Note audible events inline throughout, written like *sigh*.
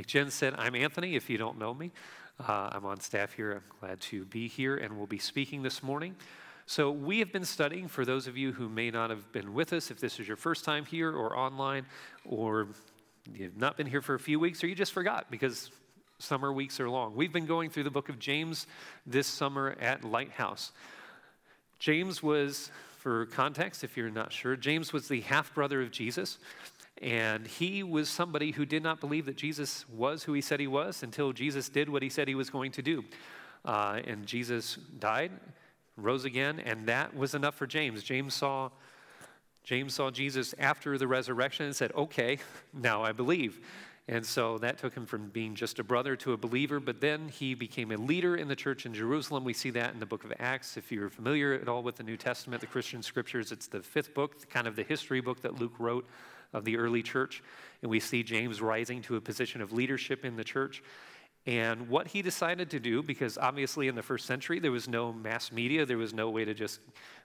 Like Jen said, I'm Anthony, if you don't know me. Uh, I'm on staff here. I'm glad to be here and we'll be speaking this morning. So, we have been studying, for those of you who may not have been with us, if this is your first time here or online, or you've not been here for a few weeks, or you just forgot because summer weeks are long. We've been going through the book of James this summer at Lighthouse. James was, for context, if you're not sure, James was the half brother of Jesus. And he was somebody who did not believe that Jesus was who he said he was until Jesus did what he said he was going to do. Uh, and Jesus died rose again, and that was enough for James. James saw James saw Jesus after the resurrection and said, "Okay, *laughs* now I believe." And so that took him from being just a brother to a believer, but then he became a leader in the church in Jerusalem. We see that in the book of Acts. If you're familiar at all with the New Testament, the Christian scriptures, it's the fifth book, kind of the history book that Luke wrote of the early church. And we see James rising to a position of leadership in the church. And what he decided to do, because obviously in the first century there was no mass media, there was no way to just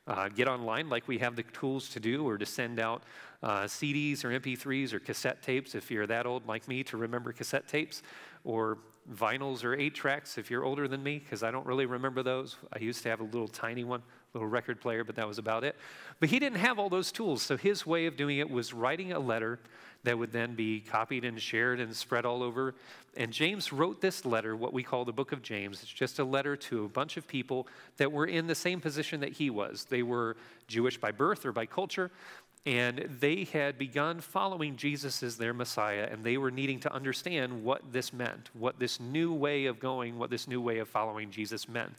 uh, get online like we have the tools to do, or to send out uh, CDs or MP3s or cassette tapes if you're that old like me to remember cassette tapes, or vinyls or eight tracks if you're older than me, because I don't really remember those. I used to have a little tiny one, little record player, but that was about it. But he didn't have all those tools, so his way of doing it was writing a letter that would then be copied and shared and spread all over. And James wrote this letter, what we call the book of James. It's just a letter to a bunch of people that were in the same position that he was. They were Jewish by birth or by culture, and they had begun following Jesus as their Messiah, and they were needing to understand what this meant, what this new way of going, what this new way of following Jesus meant.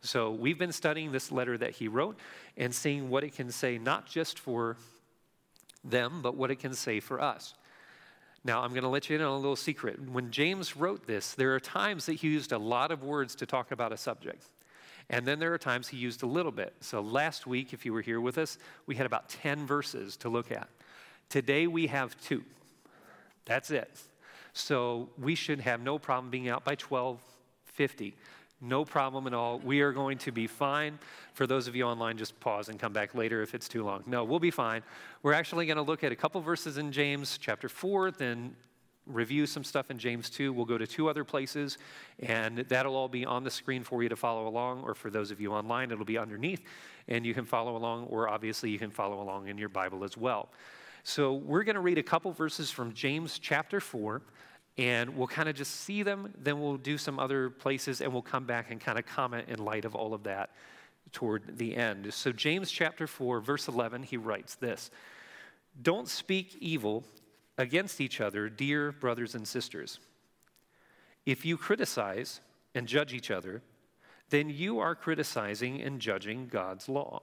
So we've been studying this letter that he wrote and seeing what it can say, not just for them, but what it can say for us. Now, I'm going to let you in on a little secret. When James wrote this, there are times that he used a lot of words to talk about a subject. And then there are times he used a little bit. So last week, if you were here with us, we had about 10 verses to look at. Today we have two. That's it. So we should have no problem being out by 1250. No problem at all. We are going to be fine. For those of you online, just pause and come back later if it's too long. No, we'll be fine. We're actually going to look at a couple verses in James chapter 4, then review some stuff in James 2. We'll go to two other places, and that'll all be on the screen for you to follow along, or for those of you online, it'll be underneath, and you can follow along, or obviously you can follow along in your Bible as well. So we're going to read a couple verses from James chapter 4 and we'll kind of just see them. Then we'll do some other places and we'll come back and kind of comment in light of all of that toward the end. So, James chapter 4, verse 11, he writes this Don't speak evil against each other, dear brothers and sisters. If you criticize and judge each other, then you are criticizing and judging God's law.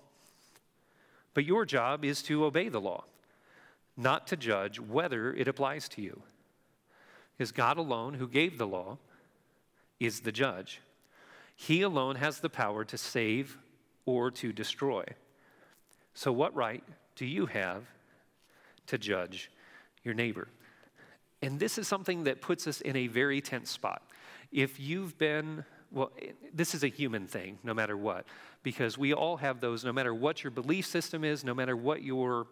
But your job is to obey the law, not to judge whether it applies to you is God alone, who gave the law, is the judge. He alone has the power to save or to destroy. So, what right do you have to judge your neighbor? And this is something that puts us in a very tense spot. If you've been, well, this is a human thing, no matter what, because we all have those, no matter what your belief system is, no matter what your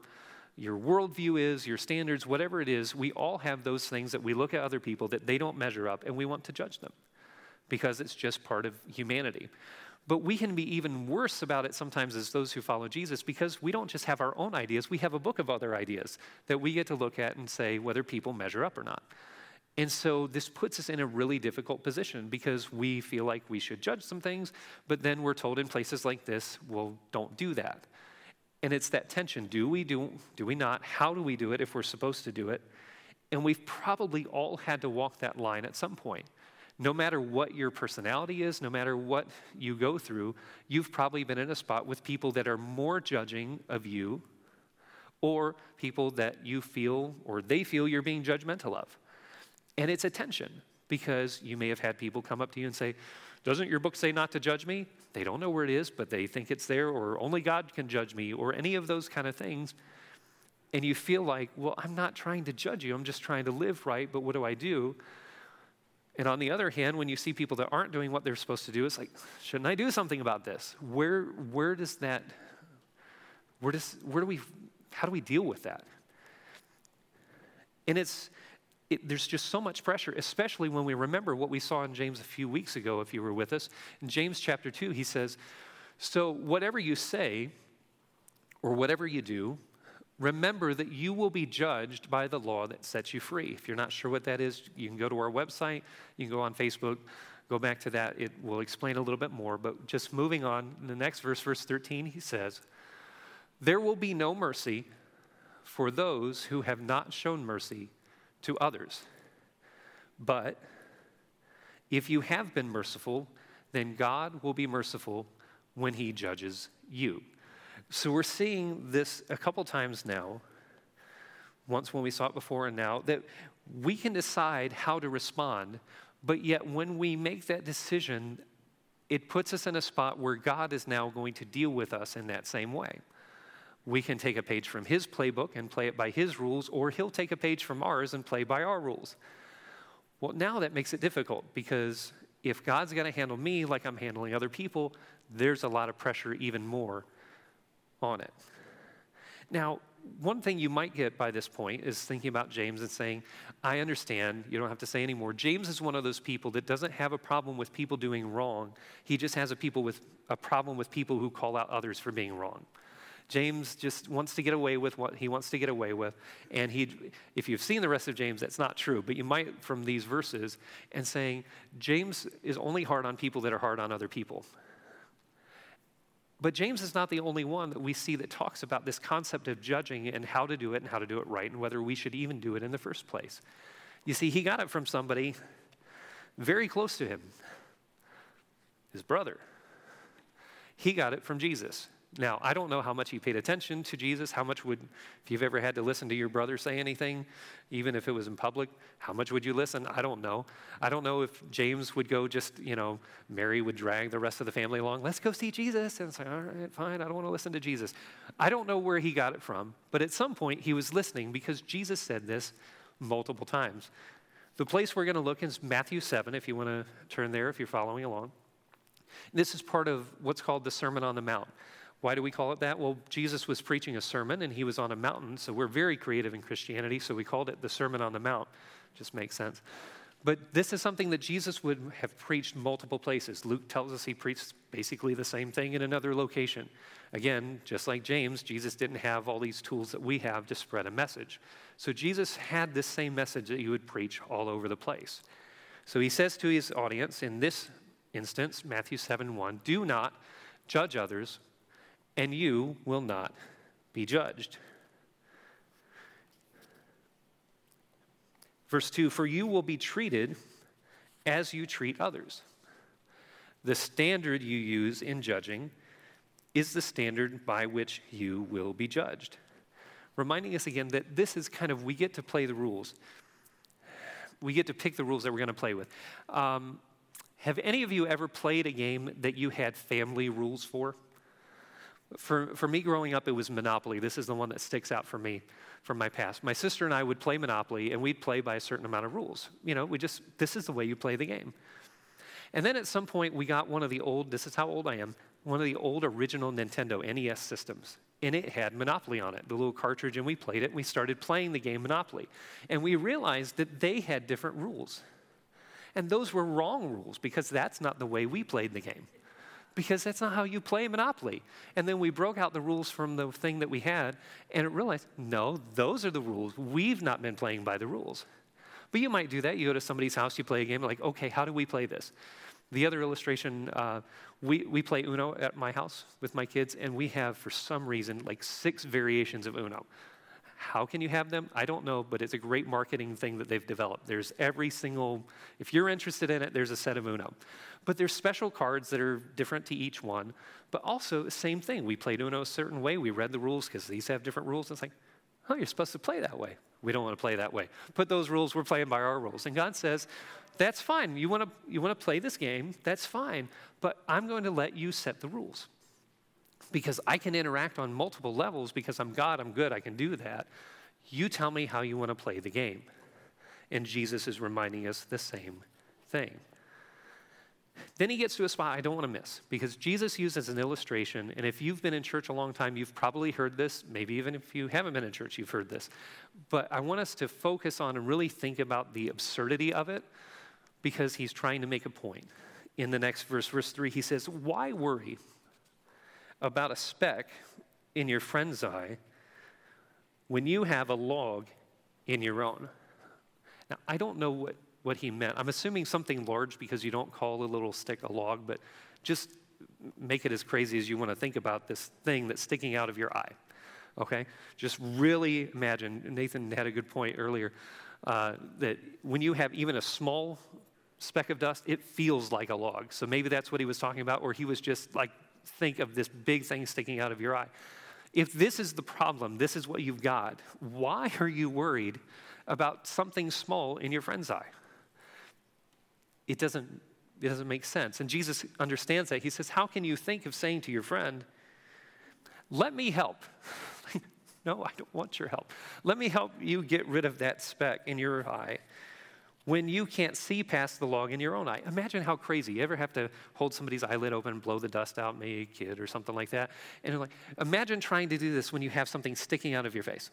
your worldview is, your standards, whatever it is, we all have those things that we look at other people that they don't measure up and we want to judge them because it's just part of humanity. But we can be even worse about it sometimes as those who follow Jesus because we don't just have our own ideas, we have a book of other ideas that we get to look at and say whether people measure up or not. And so this puts us in a really difficult position because we feel like we should judge some things, but then we're told in places like this, well, don't do that. And it's that tension do we, do, do we not? How do we do it if we're supposed to do it? And we've probably all had to walk that line at some point. No matter what your personality is, no matter what you go through, you've probably been in a spot with people that are more judging of you or people that you feel or they feel you're being judgmental of. And it's a tension because you may have had people come up to you and say, Doesn't your book say not to judge me? They don't know where it is, but they think it's there, or only God can judge me, or any of those kind of things. And you feel like, well, I'm not trying to judge you, I'm just trying to live right, but what do I do? And on the other hand, when you see people that aren't doing what they're supposed to do, it's like, shouldn't I do something about this? Where, where does that, where does, where do we, how do we deal with that? And it's, it, there's just so much pressure, especially when we remember what we saw in James a few weeks ago, if you were with us. In James chapter 2, he says, So whatever you say or whatever you do, remember that you will be judged by the law that sets you free. If you're not sure what that is, you can go to our website, you can go on Facebook, go back to that. It will explain a little bit more. But just moving on, the next verse, verse 13, he says, There will be no mercy for those who have not shown mercy to others. But if you have been merciful, then God will be merciful when he judges you. So we're seeing this a couple times now, once when we saw it before and now, that we can decide how to respond, but yet when we make that decision, it puts us in a spot where God is now going to deal with us in that same way. We can take a page from his playbook and play it by his rules, or he'll take a page from ours and play by our rules. Well, now that makes it difficult because if God's going to handle me like I'm handling other people, there's a lot of pressure even more on it. Now, one thing you might get by this point is thinking about James and saying, I understand, you don't have to say anymore. James is one of those people that doesn't have a problem with people doing wrong. He just has a people with a problem with people who call out others for being wrong. James just wants to get away with what he wants to get away with. And he, if you've seen the rest of James, that's not true, but you might from these verses and saying, James is only hard on people that are hard on other people. But James is not the only one that we see that talks about this concept of judging and how to do it and how to do it right and whether we should even do it in the first place. You see, he got it from somebody very close to him, his brother. He got it from Jesus. Now, I don't know how much he paid attention to Jesus. How much would, if you've ever had to listen to your brother say anything, even if it was in public, how much would you listen? I don't know. I don't know if James would go just, you know, Mary would drag the rest of the family along. Let's go see Jesus. And it's like, all right, fine. I don't want to listen to Jesus. I don't know where he got it from, but at some point he was listening because Jesus said this multiple times. The place we're going to look is Matthew 7, if you want to turn there, if you're following along. This is part of what's called the Sermon on the Mount. Why do we call it that? Well, Jesus was preaching a sermon and he was on a mountain, so we're very creative in Christianity, so we called it the Sermon on the Mount. Just makes sense. But this is something that Jesus would have preached multiple places. Luke tells us he preached basically the same thing in another location. Again, just like James, Jesus didn't have all these tools that we have to spread a message. So Jesus had this same message that he would preach all over the place. So he says to his audience in this instance, Matthew 7 1, do not judge others and you will not be judged. Verse 2 For you will be treated as you treat others. The standard you use in judging is the standard by which you will be judged. Reminding us again that this is kind of, we get to play the rules. We get to pick the rules that we're going to play with. Um, have any of you ever played a game that you had family rules for? For, for me growing up, it was Monopoly. This is the one that sticks out for me from my past. My sister and I would play Monopoly, and we'd play by a certain amount of rules. You know, we just, this is the way you play the game. And then at some point, we got one of the old, this is how old I am, one of the old original Nintendo NES systems. And it had Monopoly on it, the little cartridge, and we played it. And we started playing the game Monopoly. And we realized that they had different rules. And those were wrong rules because that's not the way we played the game because that's not how you play Monopoly. And then we broke out the rules from the thing that we had and it realized, no, those are the rules. We've not been playing by the rules. But you might do that. You go to somebody's house, you play a game, like, okay, how do we play this? The other illustration, uh, we, we play Uno at my house with my kids, and we have, for some reason, like six variations of Uno. How can you have them? I don't know, but it's a great marketing thing that they've developed. There's every single, if you're interested in it, there's a set of Uno. But there's special cards that are different to each one. But also, the same thing. We played Uno a certain way. We read the rules because these have different rules. It's like, oh, you're supposed to play that way. We don't want to play that way. Put those rules, we're playing by our rules. And God says, that's fine. You want to you want to play this game, that's fine. But I'm going to let you set the rules. Because I can interact on multiple levels because I'm God, I'm good, I can do that. You tell me how you want to play the game. And Jesus is reminding us the same thing. Then he gets to a spot I don't want to miss because Jesus uses an illustration. And if you've been in church a long time, you've probably heard this. Maybe even if you haven't been in church, you've heard this. But I want us to focus on and really think about the absurdity of it because he's trying to make a point. In the next verse, verse 3, he says, Why worry about a speck in your friend's eye when you have a log in your own? Now, I don't know what what he meant. I'm assuming something large because you don't call a little stick a log, but just make it as crazy as you want to think about this thing that's sticking out of your eye. Okay? Just really imagine. Nathan had a good point earlier uh, that when you have even a small speck of dust, it feels like a log. So maybe that's what he was talking about, or he was just like, think of this big thing sticking out of your eye. If this is the problem, this is what you've got, why are you worried about something small in your friend's eye? it doesn't, it doesn't make sense. And Jesus understands that. He says, How can you think of saying to your friend, Let me help? *laughs* no, I don't want your help. Let me help you get rid of that speck in your eye when you can't see past the log in your own eye. Imagine how crazy. You ever have to hold somebody's eyelid open and blow the dust out, maybe a kid or something like that? And like, imagine trying to do this when you have something sticking out of your face.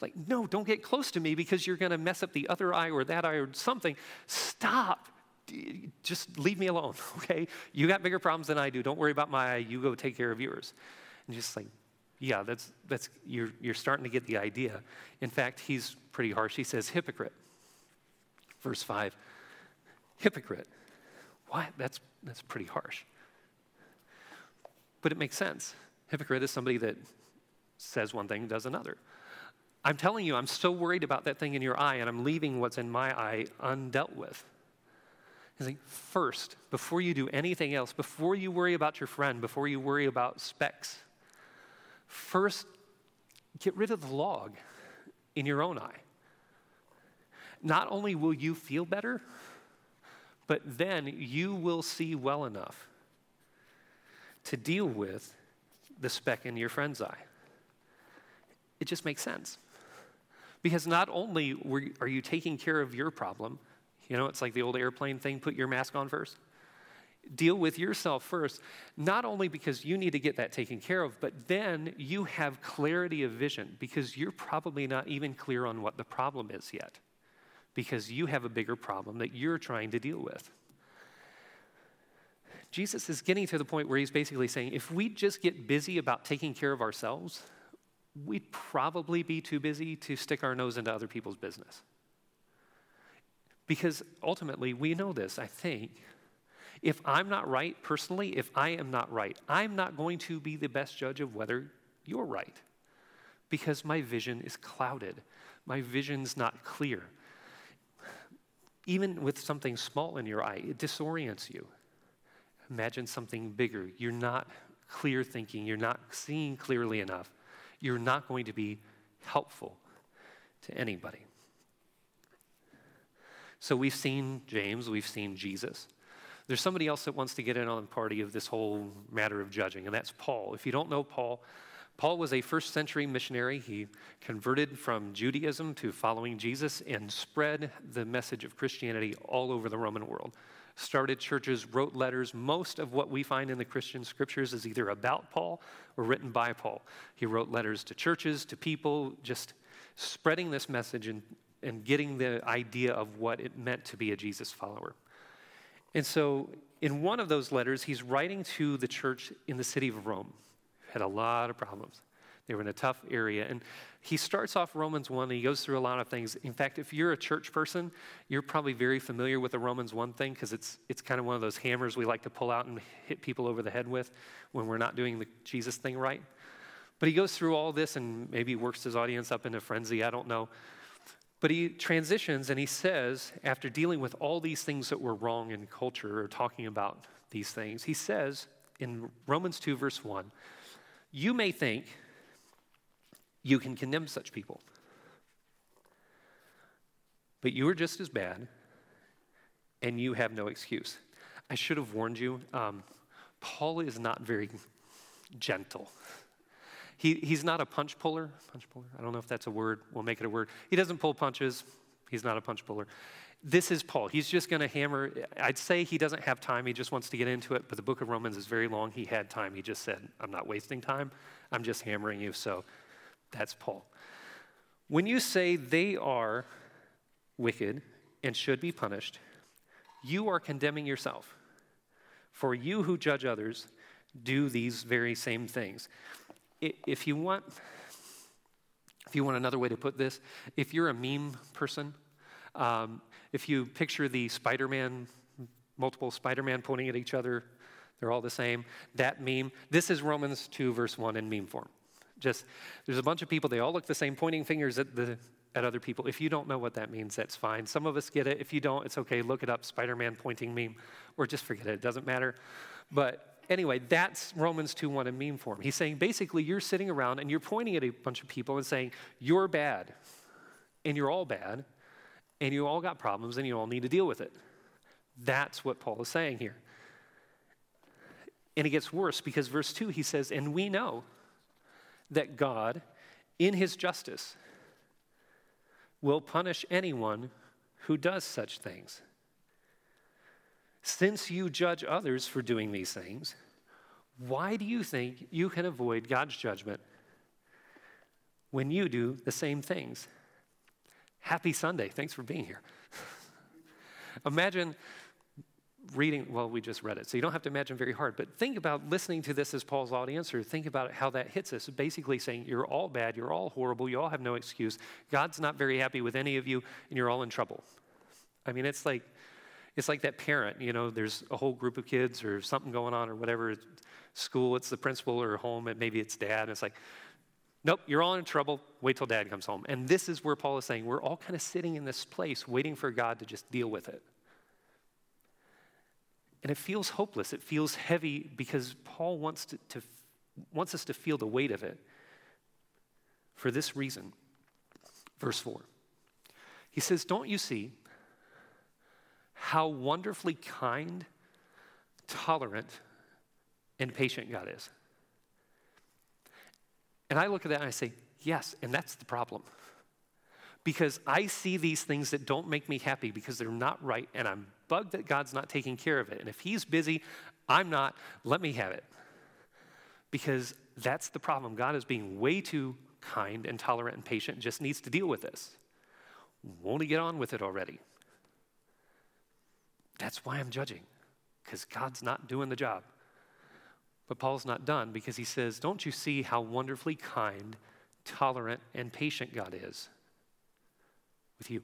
Like, no, don't get close to me because you're going to mess up the other eye or that eye or something. Stop just leave me alone, *laughs* okay? You got bigger problems than I do. Don't worry about my eye. You go take care of yours. And just like, yeah, that's, that's you're, you're starting to get the idea. In fact, he's pretty harsh. He says, hypocrite. Verse 5. Hypocrite. What? That's, that's pretty harsh. But it makes sense. Hypocrite is somebody that says one thing, does another. I'm telling you, I'm so worried about that thing in your eye, and I'm leaving what's in my eye undealt with. He's like, first, before you do anything else, before you worry about your friend, before you worry about specks, first get rid of the log in your own eye. Not only will you feel better, but then you will see well enough to deal with the speck in your friend's eye. It just makes sense. Because not only are you taking care of your problem, you know, it's like the old airplane thing put your mask on first. Deal with yourself first, not only because you need to get that taken care of, but then you have clarity of vision because you're probably not even clear on what the problem is yet because you have a bigger problem that you're trying to deal with. Jesus is getting to the point where he's basically saying if we just get busy about taking care of ourselves, we'd probably be too busy to stick our nose into other people's business. Because ultimately, we know this, I think. If I'm not right personally, if I am not right, I'm not going to be the best judge of whether you're right. Because my vision is clouded, my vision's not clear. Even with something small in your eye, it disorients you. Imagine something bigger. You're not clear thinking, you're not seeing clearly enough. You're not going to be helpful to anybody. So we've seen James, we've seen Jesus. There's somebody else that wants to get in on the party of this whole matter of judging, and that's Paul. If you don't know Paul, Paul was a first century missionary. He converted from Judaism to following Jesus and spread the message of Christianity all over the Roman world. Started churches, wrote letters. Most of what we find in the Christian scriptures is either about Paul or written by Paul. He wrote letters to churches, to people, just spreading this message and, and getting the idea of what it meant to be a Jesus follower. And so, in one of those letters, he's writing to the church in the city of Rome. Had a lot of problems. They were in a tough area. And he starts off Romans 1 and he goes through a lot of things. In fact, if you're a church person, you're probably very familiar with the Romans 1 thing because it's, it's kind of one of those hammers we like to pull out and hit people over the head with when we're not doing the Jesus thing right. But he goes through all this and maybe works his audience up into frenzy. I don't know. But he transitions and he says, after dealing with all these things that were wrong in culture or talking about these things, he says in Romans 2, verse 1, you may think you can condemn such people, but you are just as bad and you have no excuse. I should have warned you. Um, Paul is not very gentle. He, he's not a punch puller. Punch puller? I don't know if that's a word. We'll make it a word. He doesn't pull punches. He's not a punch puller. This is Paul. He's just going to hammer. I'd say he doesn't have time. He just wants to get into it, but the book of Romans is very long. He had time. He just said, I'm not wasting time. I'm just hammering you. So that's Paul. When you say they are wicked and should be punished, you are condemning yourself. For you who judge others do these very same things. If you want, if you want another way to put this, if you're a meme person, um, if you picture the Spider Man, multiple Spider Man pointing at each other, they're all the same. That meme, this is Romans 2, verse 1 in meme form. Just, there's a bunch of people, they all look the same, pointing fingers at, the, at other people. If you don't know what that means, that's fine. Some of us get it. If you don't, it's okay. Look it up, Spider Man pointing meme, or just forget it. It doesn't matter. But anyway, that's Romans 2 1 in meme form. He's saying basically, you're sitting around and you're pointing at a bunch of people and saying, You're bad, and you're all bad, and you all got problems and you all need to deal with it. That's what Paul is saying here. And it gets worse because verse 2 he says, And we know that God, in his justice, will punish anyone who does such things. Since you judge others for doing these things, why do you think you can avoid God's judgment when you do the same things? Happy Sunday. Thanks for being here. imagine reading, well, we just read it, so you don't have to imagine very hard, but think about listening to this as Paul's audience or think about how that hits us. Basically saying, you're all bad, you're all horrible, you all have no excuse. God's not very happy with any of you, and you're all in trouble. I mean, it's like, it's like that parent, you know, there's a whole group of kids or something going on or whatever, school, it's the principal or home, and maybe it's dad, and it's like, Nope, you're all in trouble. Wait till dad comes home. And this is where Paul is saying we're all kind of sitting in this place waiting for God to just deal with it. And it feels hopeless. It feels heavy because Paul wants, to, to wants us to feel the weight of it. For this reason, verse 4, he says, Don't you see how wonderfully kind, tolerant, and patient God is? And I look at that and I say, yes, and that's the problem. Because I see these things that don't make me happy because they're not right, and I'm bugged that God's not taking care of it. And if He's busy, I'm not, let me have it. Because that's the problem. God is being way too kind and tolerant and patient just needs to deal with this. Won't He get on with it already? That's why I'm judging, because God's not doing the job. But Paul's not done because he says, Don't you see how wonderfully kind, tolerant, and patient God is with you?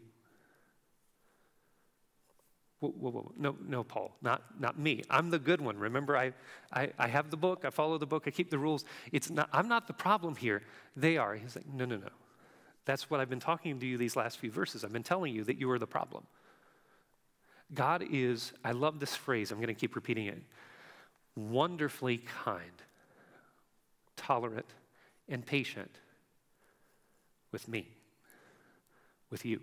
Whoa, whoa, whoa. No, no, Paul, not, not me. I'm the good one. Remember, I, I, I have the book, I follow the book, I keep the rules. It's not, I'm not the problem here. They are. He's like, No, no, no. That's what I've been talking to you these last few verses. I've been telling you that you are the problem. God is, I love this phrase, I'm going to keep repeating it wonderfully kind, tolerant, and patient with me, with you.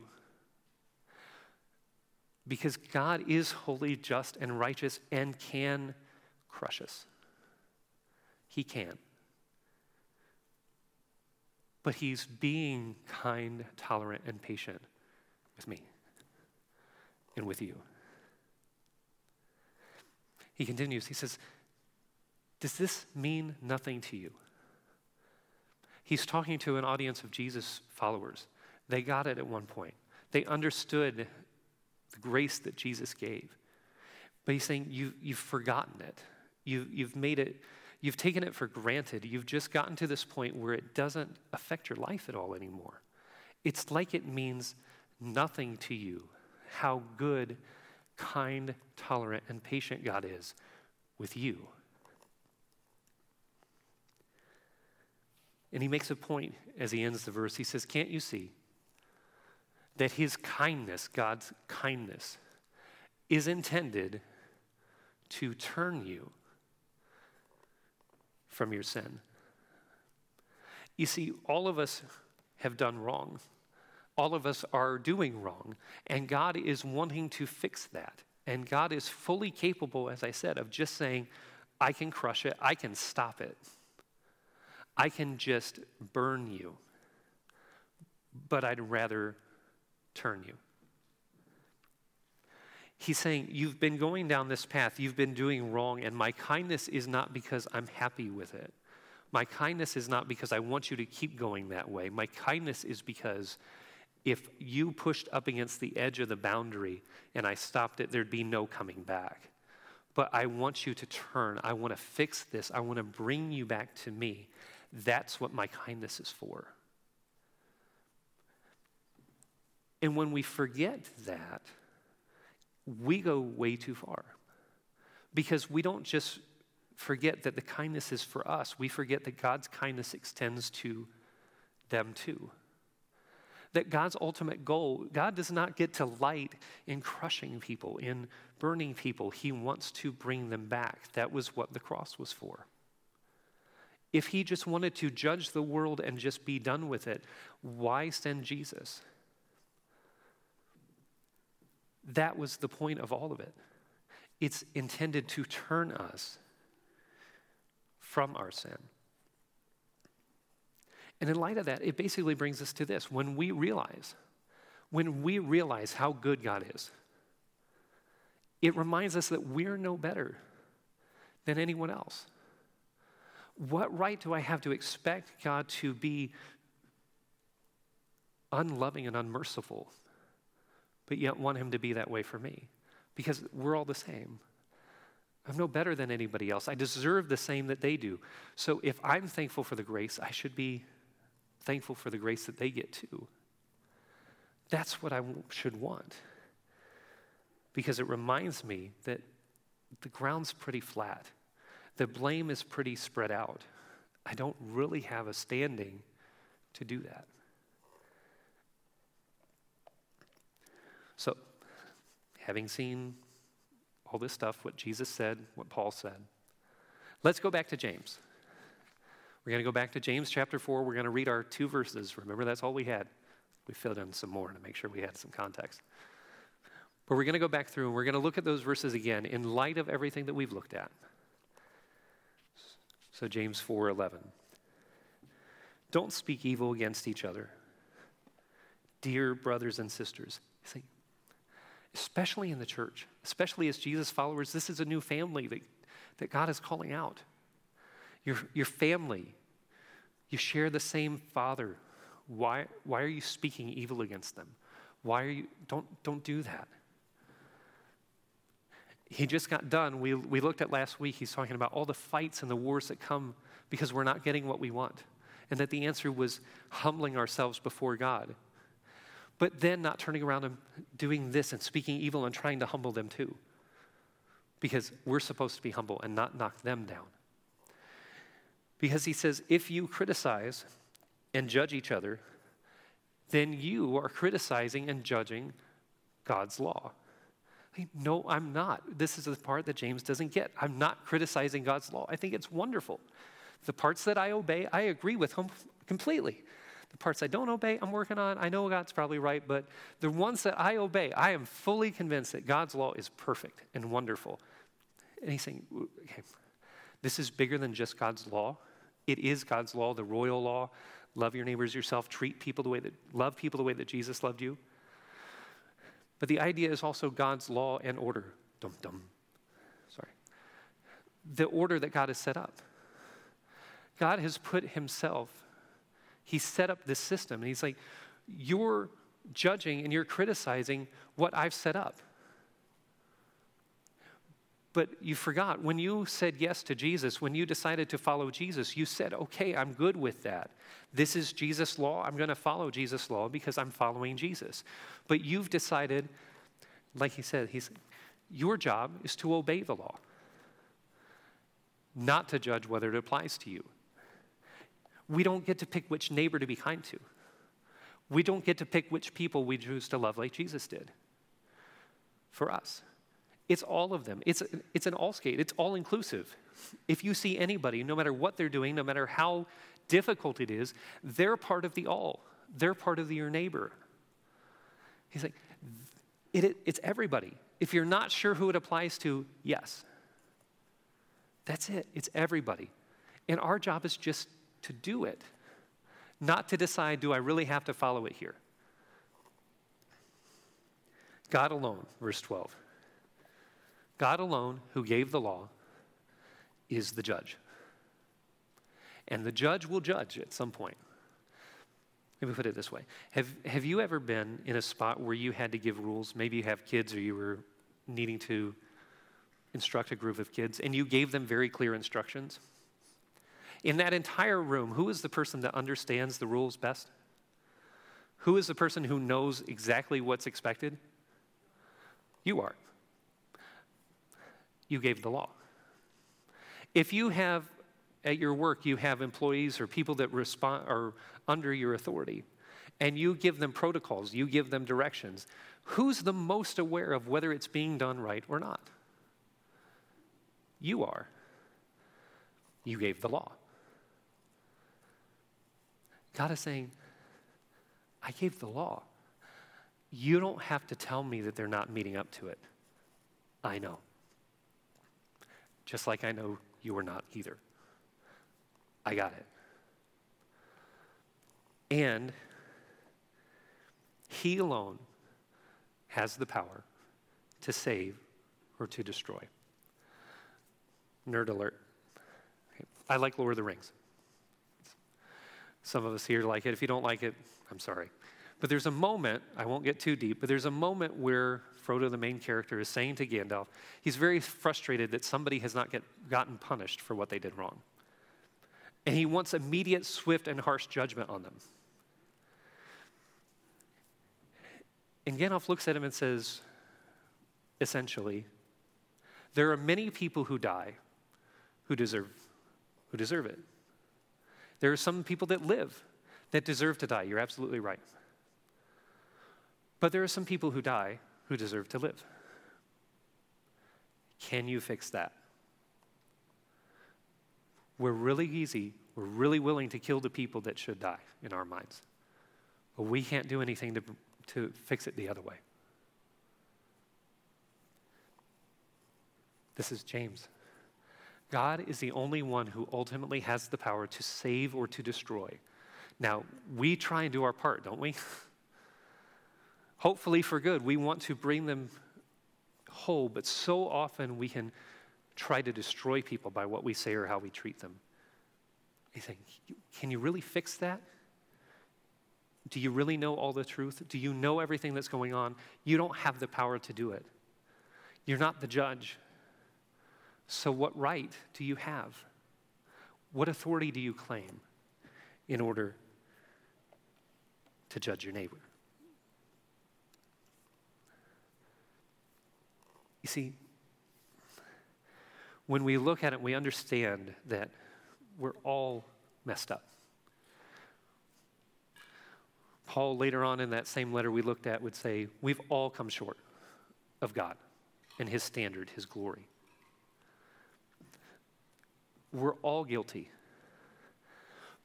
Because God is holy, just, and righteous and can crush us. He can. But He's being kind, tolerant, and patient with me and with you. He continues, he says, does this mean nothing to you? He's talking to an audience of Jesus followers. They got it at one point, they understood the grace that Jesus gave. But he's saying, you, You've forgotten it. You, you've made it, you've taken it for granted. You've just gotten to this point where it doesn't affect your life at all anymore. It's like it means nothing to you how good, kind, tolerant, and patient God is with you. And he makes a point as he ends the verse. He says, Can't you see that his kindness, God's kindness, is intended to turn you from your sin? You see, all of us have done wrong. All of us are doing wrong. And God is wanting to fix that. And God is fully capable, as I said, of just saying, I can crush it, I can stop it. I can just burn you, but I'd rather turn you. He's saying, You've been going down this path, you've been doing wrong, and my kindness is not because I'm happy with it. My kindness is not because I want you to keep going that way. My kindness is because if you pushed up against the edge of the boundary and I stopped it, there'd be no coming back. But I want you to turn. I want to fix this. I want to bring you back to me. That's what my kindness is for. And when we forget that, we go way too far. Because we don't just forget that the kindness is for us, we forget that God's kindness extends to them too. That God's ultimate goal, God does not get to light in crushing people, in burning people. He wants to bring them back. That was what the cross was for. If he just wanted to judge the world and just be done with it, why send Jesus? That was the point of all of it. It's intended to turn us from our sin. And in light of that, it basically brings us to this. When we realize, when we realize how good God is, it reminds us that we're no better than anyone else. What right do I have to expect God to be unloving and unmerciful, but yet want Him to be that way for me? Because we're all the same. I'm no better than anybody else. I deserve the same that they do. So if I'm thankful for the grace, I should be thankful for the grace that they get too. That's what I should want. Because it reminds me that the ground's pretty flat, the blame is pretty spread out. I don't really have a standing to do that. So, having seen all this stuff, what Jesus said, what Paul said. Let's go back to James. We're going to go back to James chapter 4. We're going to read our two verses. Remember, that's all we had. We filled in some more to make sure we had some context. But we're going to go back through and we're going to look at those verses again in light of everything that we've looked at. So James 4:11. Don't speak evil against each other. Dear brothers and sisters, see, especially in the church, especially as Jesus followers, this is a new family that, that God is calling out. Your, your family, you share the same father. Why, why are you speaking evil against them? Why are you, don't, don't do that. He just got done. We, we looked at last week, he's talking about all the fights and the wars that come because we're not getting what we want. And that the answer was humbling ourselves before God but then not turning around and doing this and speaking evil and trying to humble them too. Because we're supposed to be humble and not knock them down. Because he says, if you criticize and judge each other, then you are criticizing and judging God's law. No, I'm not. This is the part that James doesn't get. I'm not criticizing God's law. I think it's wonderful. The parts that I obey, I agree with him completely. The parts I don't obey, I'm working on. I know God's probably right, but the ones that I obey, I am fully convinced that God's law is perfect and wonderful. And he's saying, okay, this is bigger than just God's law. It is God's law, the royal law. Love your neighbors yourself, treat people the way that, love people the way that Jesus loved you. But the idea is also God's law and order. Dum dum. Sorry. The order that God has set up. God has put himself he set up this system. And he's like, You're judging and you're criticizing what I've set up. But you forgot when you said yes to Jesus, when you decided to follow Jesus, you said, okay, I'm good with that. This is Jesus' law. I'm going to follow Jesus' law because I'm following Jesus. But you've decided, like he said, he's, your job is to obey the law, not to judge whether it applies to you. We don't get to pick which neighbor to be kind to. We don't get to pick which people we choose to love like Jesus did for us. It's all of them. It's, it's an all skate, it's all inclusive. If you see anybody, no matter what they're doing, no matter how difficult it is, they're part of the all. They're part of the, your neighbor. He's like, it, it, it's everybody. If you're not sure who it applies to, yes. That's it. It's everybody. And our job is just to do it, not to decide, do I really have to follow it here? God alone, verse 12. God alone, who gave the law, is the judge. And the judge will judge at some point. Let me put it this way have, have you ever been in a spot where you had to give rules? Maybe you have kids or you were needing to instruct a group of kids and you gave them very clear instructions? In that entire room, who is the person that understands the rules best? Who is the person who knows exactly what's expected? You are. You gave the law. If you have at your work, you have employees or people that respond are under your authority, and you give them protocols, you give them directions. Who's the most aware of whether it's being done right or not? You are. You gave the law. God is saying, I gave the law. You don't have to tell me that they're not meeting up to it. I know. Just like I know you are not either. I got it. And He alone has the power to save or to destroy. Nerd alert. I like Lord of the Rings. Some of us here like it. If you don't like it, I'm sorry. But there's a moment, I won't get too deep, but there's a moment where Frodo, the main character, is saying to Gandalf, he's very frustrated that somebody has not get, gotten punished for what they did wrong. And he wants immediate, swift, and harsh judgment on them. And Gandalf looks at him and says, essentially, there are many people who die who deserve, who deserve it. There are some people that live that deserve to die. You're absolutely right. But there are some people who die who deserve to live. Can you fix that? We're really easy, we're really willing to kill the people that should die in our minds. But we can't do anything to, to fix it the other way. This is James. God is the only one who ultimately has the power to save or to destroy. Now, we try and do our part, don't we? *laughs* Hopefully for good. We want to bring them whole, but so often we can try to destroy people by what we say or how we treat them. You think, can you really fix that? Do you really know all the truth? Do you know everything that's going on? You don't have the power to do it. You're not the judge. So, what right do you have? What authority do you claim in order to judge your neighbor? You see, when we look at it, we understand that we're all messed up. Paul, later on in that same letter we looked at, would say, We've all come short of God and His standard, His glory. We're all guilty.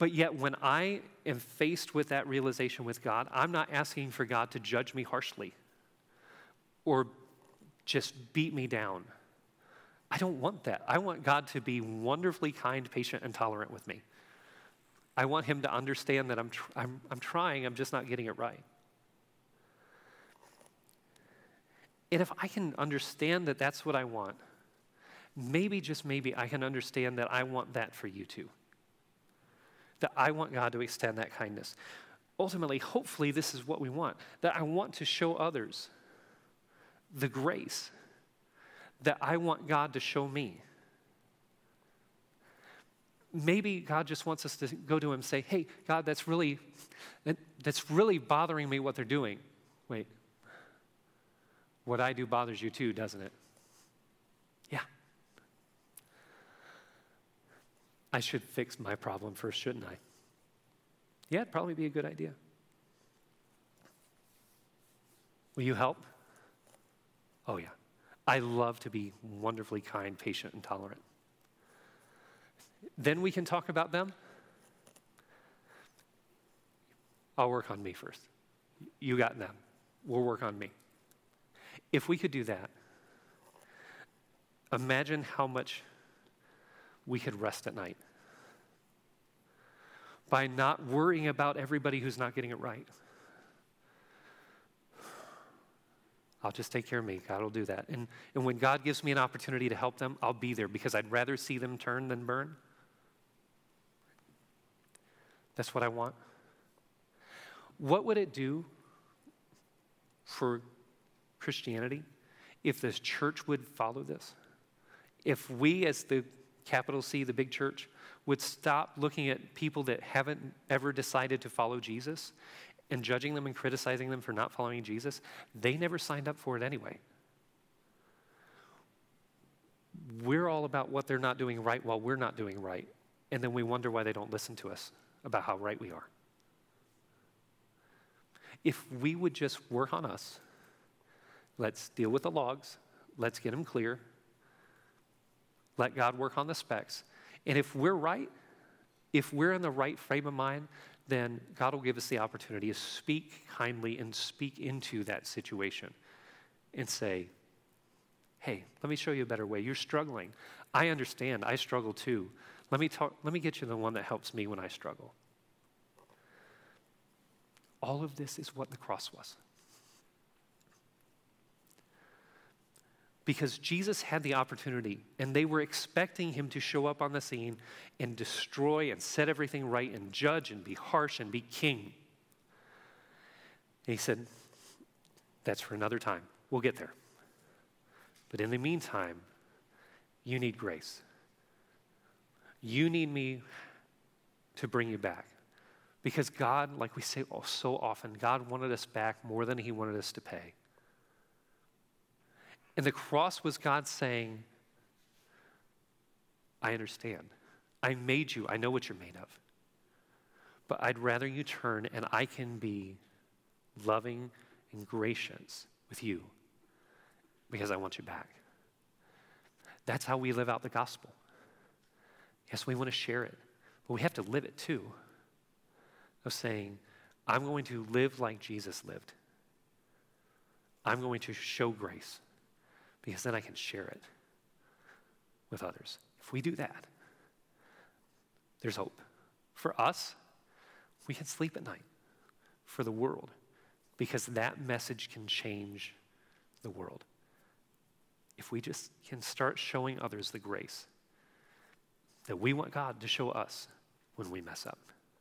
But yet, when I am faced with that realization with God, I'm not asking for God to judge me harshly or just beat me down. I don't want that. I want God to be wonderfully kind, patient, and tolerant with me. I want Him to understand that I'm, tr- I'm, I'm trying, I'm just not getting it right. And if I can understand that that's what I want, maybe, just maybe, I can understand that I want that for you too. That I want God to extend that kindness. Ultimately, hopefully, this is what we want that I want to show others the grace that I want God to show me. Maybe God just wants us to go to Him and say, Hey, God, that's really, that, that's really bothering me what they're doing. Wait, what I do bothers you too, doesn't it? Yeah. I should fix my problem first, shouldn't I? Yeah, it'd probably be a good idea. Will you help? Oh, yeah. I love to be wonderfully kind, patient, and tolerant. Then we can talk about them. I'll work on me first. You got them. We'll work on me. If we could do that, imagine how much we could rest at night by not worrying about everybody who's not getting it right. I'll just take care of me. God will do that. And, and when God gives me an opportunity to help them, I'll be there because I'd rather see them turn than burn. That's what I want. What would it do for Christianity if this church would follow this? If we, as the capital C, the big church, would stop looking at people that haven't ever decided to follow Jesus and judging them and criticizing them for not following Jesus, they never signed up for it anyway. We're all about what they're not doing right while we're not doing right. And then we wonder why they don't listen to us about how right we are. If we would just work on us, let's deal with the logs, let's get them clear, let God work on the specks. And if we're right, if we're in the right frame of mind, then God will give us the opportunity to speak kindly and speak into that situation and say, hey, let me show you a better way. You're struggling. I understand. I struggle too. Let me, talk, let me get you the one that helps me when I struggle. All of this is what the cross was. Because Jesus had the opportunity, and they were expecting him to show up on the scene and destroy and set everything right and judge and be harsh and be king. And he said, That's for another time. We'll get there. But in the meantime, you need grace. You need me to bring you back. Because God, like we say so often, God wanted us back more than He wanted us to pay. And the cross was God saying, I understand. I made you. I know what you're made of. But I'd rather you turn and I can be loving and gracious with you because I want you back. That's how we live out the gospel. Yes, we want to share it, but we have to live it too. Of saying, I'm going to live like Jesus lived. I'm going to show grace because then I can share it with others. If we do that, there's hope. For us, we can sleep at night. For the world, because that message can change the world. If we just can start showing others the grace that we want God to show us when we mess up.